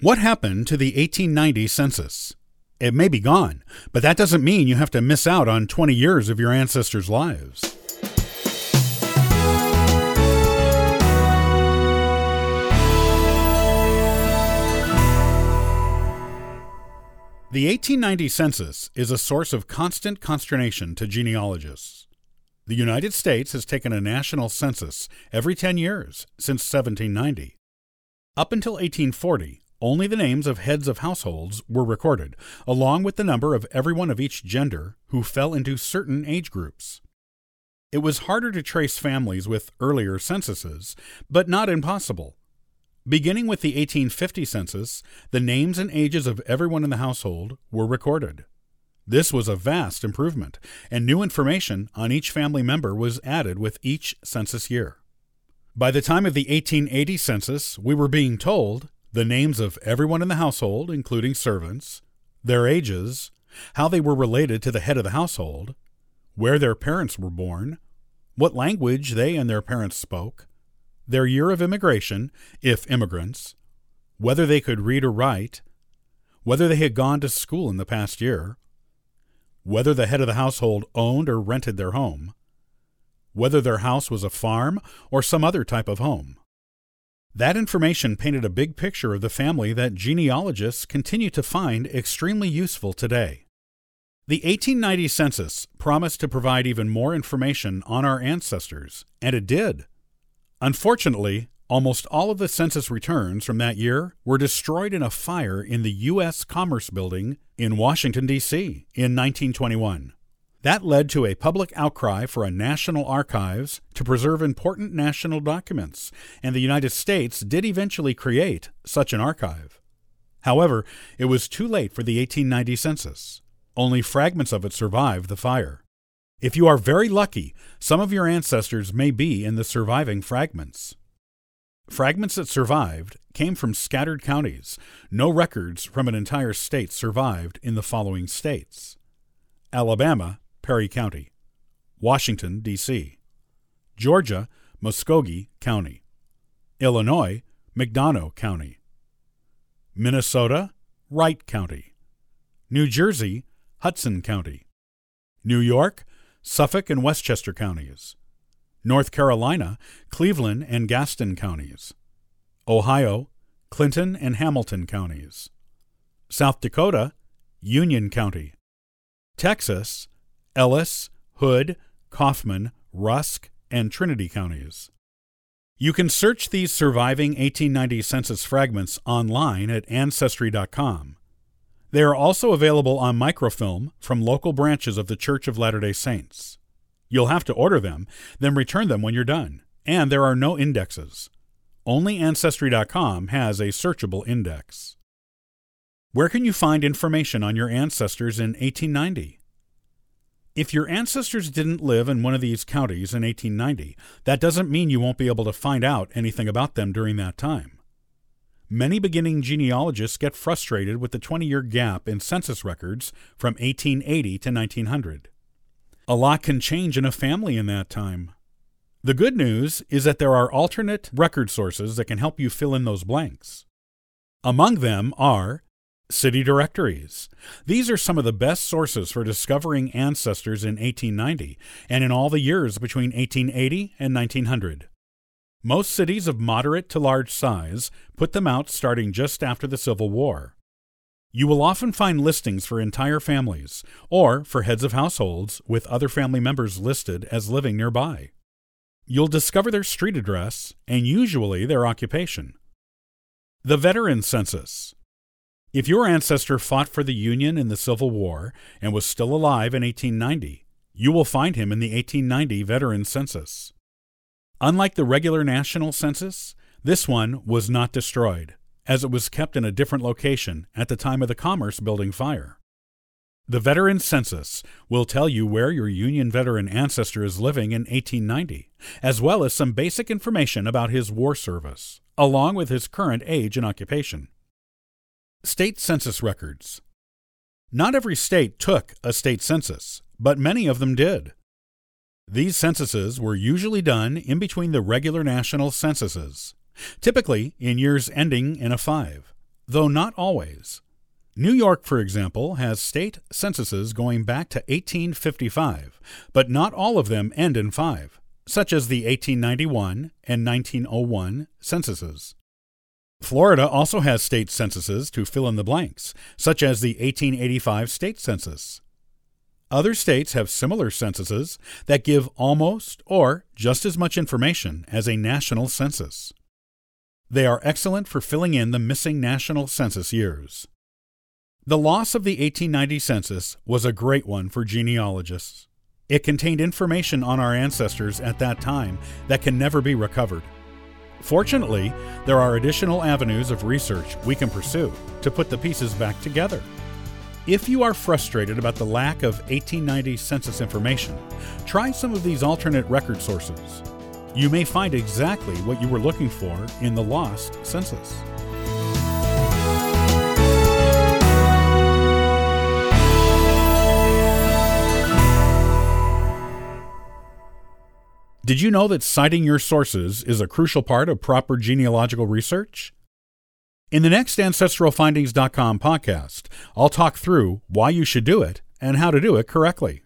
What happened to the 1890 census? It may be gone, but that doesn't mean you have to miss out on 20 years of your ancestors' lives. The 1890 census is a source of constant consternation to genealogists. The United States has taken a national census every 10 years since 1790. Up until 1840, only the names of heads of households were recorded, along with the number of everyone of each gender who fell into certain age groups. It was harder to trace families with earlier censuses, but not impossible. Beginning with the 1850 census, the names and ages of everyone in the household were recorded. This was a vast improvement, and new information on each family member was added with each census year. By the time of the 1880 census, we were being told the names of everyone in the household, including servants, their ages, how they were related to the head of the household, where their parents were born, what language they and their parents spoke, their year of immigration, if immigrants, whether they could read or write, whether they had gone to school in the past year, whether the head of the household owned or rented their home, whether their house was a farm or some other type of home. That information painted a big picture of the family that genealogists continue to find extremely useful today. The 1890 census promised to provide even more information on our ancestors, and it did. Unfortunately, almost all of the census returns from that year were destroyed in a fire in the U.S. Commerce Building in Washington, D.C. in 1921. That led to a public outcry for a national archives to preserve important national documents, and the United States did eventually create such an archive. However, it was too late for the 1890 census. Only fragments of it survived the fire. If you are very lucky, some of your ancestors may be in the surviving fragments. Fragments that survived came from scattered counties. No records from an entire state survived in the following states Alabama, Perry County, Washington, D.C., Georgia, Muscogee County, Illinois, McDonough County, Minnesota, Wright County, New Jersey, Hudson County, New York, Suffolk and Westchester counties, North Carolina, Cleveland and Gaston counties, Ohio, Clinton and Hamilton counties, South Dakota, Union County, Texas, Ellis, Hood, Kaufman, Rusk, and Trinity counties. You can search these surviving 1890 census fragments online at Ancestry.com. They are also available on microfilm from local branches of the Church of Latter day Saints. You'll have to order them, then return them when you're done, and there are no indexes. Only Ancestry.com has a searchable index. Where can you find information on your ancestors in 1890? If your ancestors didn't live in one of these counties in 1890, that doesn't mean you won't be able to find out anything about them during that time. Many beginning genealogists get frustrated with the 20 year gap in census records from 1880 to 1900. A lot can change in a family in that time. The good news is that there are alternate record sources that can help you fill in those blanks. Among them are City directories. These are some of the best sources for discovering ancestors in 1890 and in all the years between 1880 and 1900. Most cities of moderate to large size put them out starting just after the Civil War. You will often find listings for entire families or for heads of households with other family members listed as living nearby. You'll discover their street address and usually their occupation. The Veteran Census if your ancestor fought for the Union in the Civil War and was still alive in 1890, you will find him in the 1890 Veteran Census. Unlike the regular national census, this one was not destroyed, as it was kept in a different location at the time of the Commerce Building fire. The Veteran Census will tell you where your Union veteran ancestor is living in 1890, as well as some basic information about his war service, along with his current age and occupation. State Census Records Not every state took a state census, but many of them did. These censuses were usually done in between the regular national censuses, typically in years ending in a 5. though not always. New York, for example, has state censuses going back to 1855, but not all of them end in 5, such as the 1891 and 1901 censuses. Florida also has state censuses to fill in the blanks, such as the 1885 state census. Other states have similar censuses that give almost or just as much information as a national census. They are excellent for filling in the missing national census years. The loss of the 1890 census was a great one for genealogists. It contained information on our ancestors at that time that can never be recovered. Fortunately, there are additional avenues of research we can pursue to put the pieces back together. If you are frustrated about the lack of 1890 census information, try some of these alternate record sources. You may find exactly what you were looking for in the lost census. Did you know that citing your sources is a crucial part of proper genealogical research? In the next AncestralFindings.com podcast, I'll talk through why you should do it and how to do it correctly.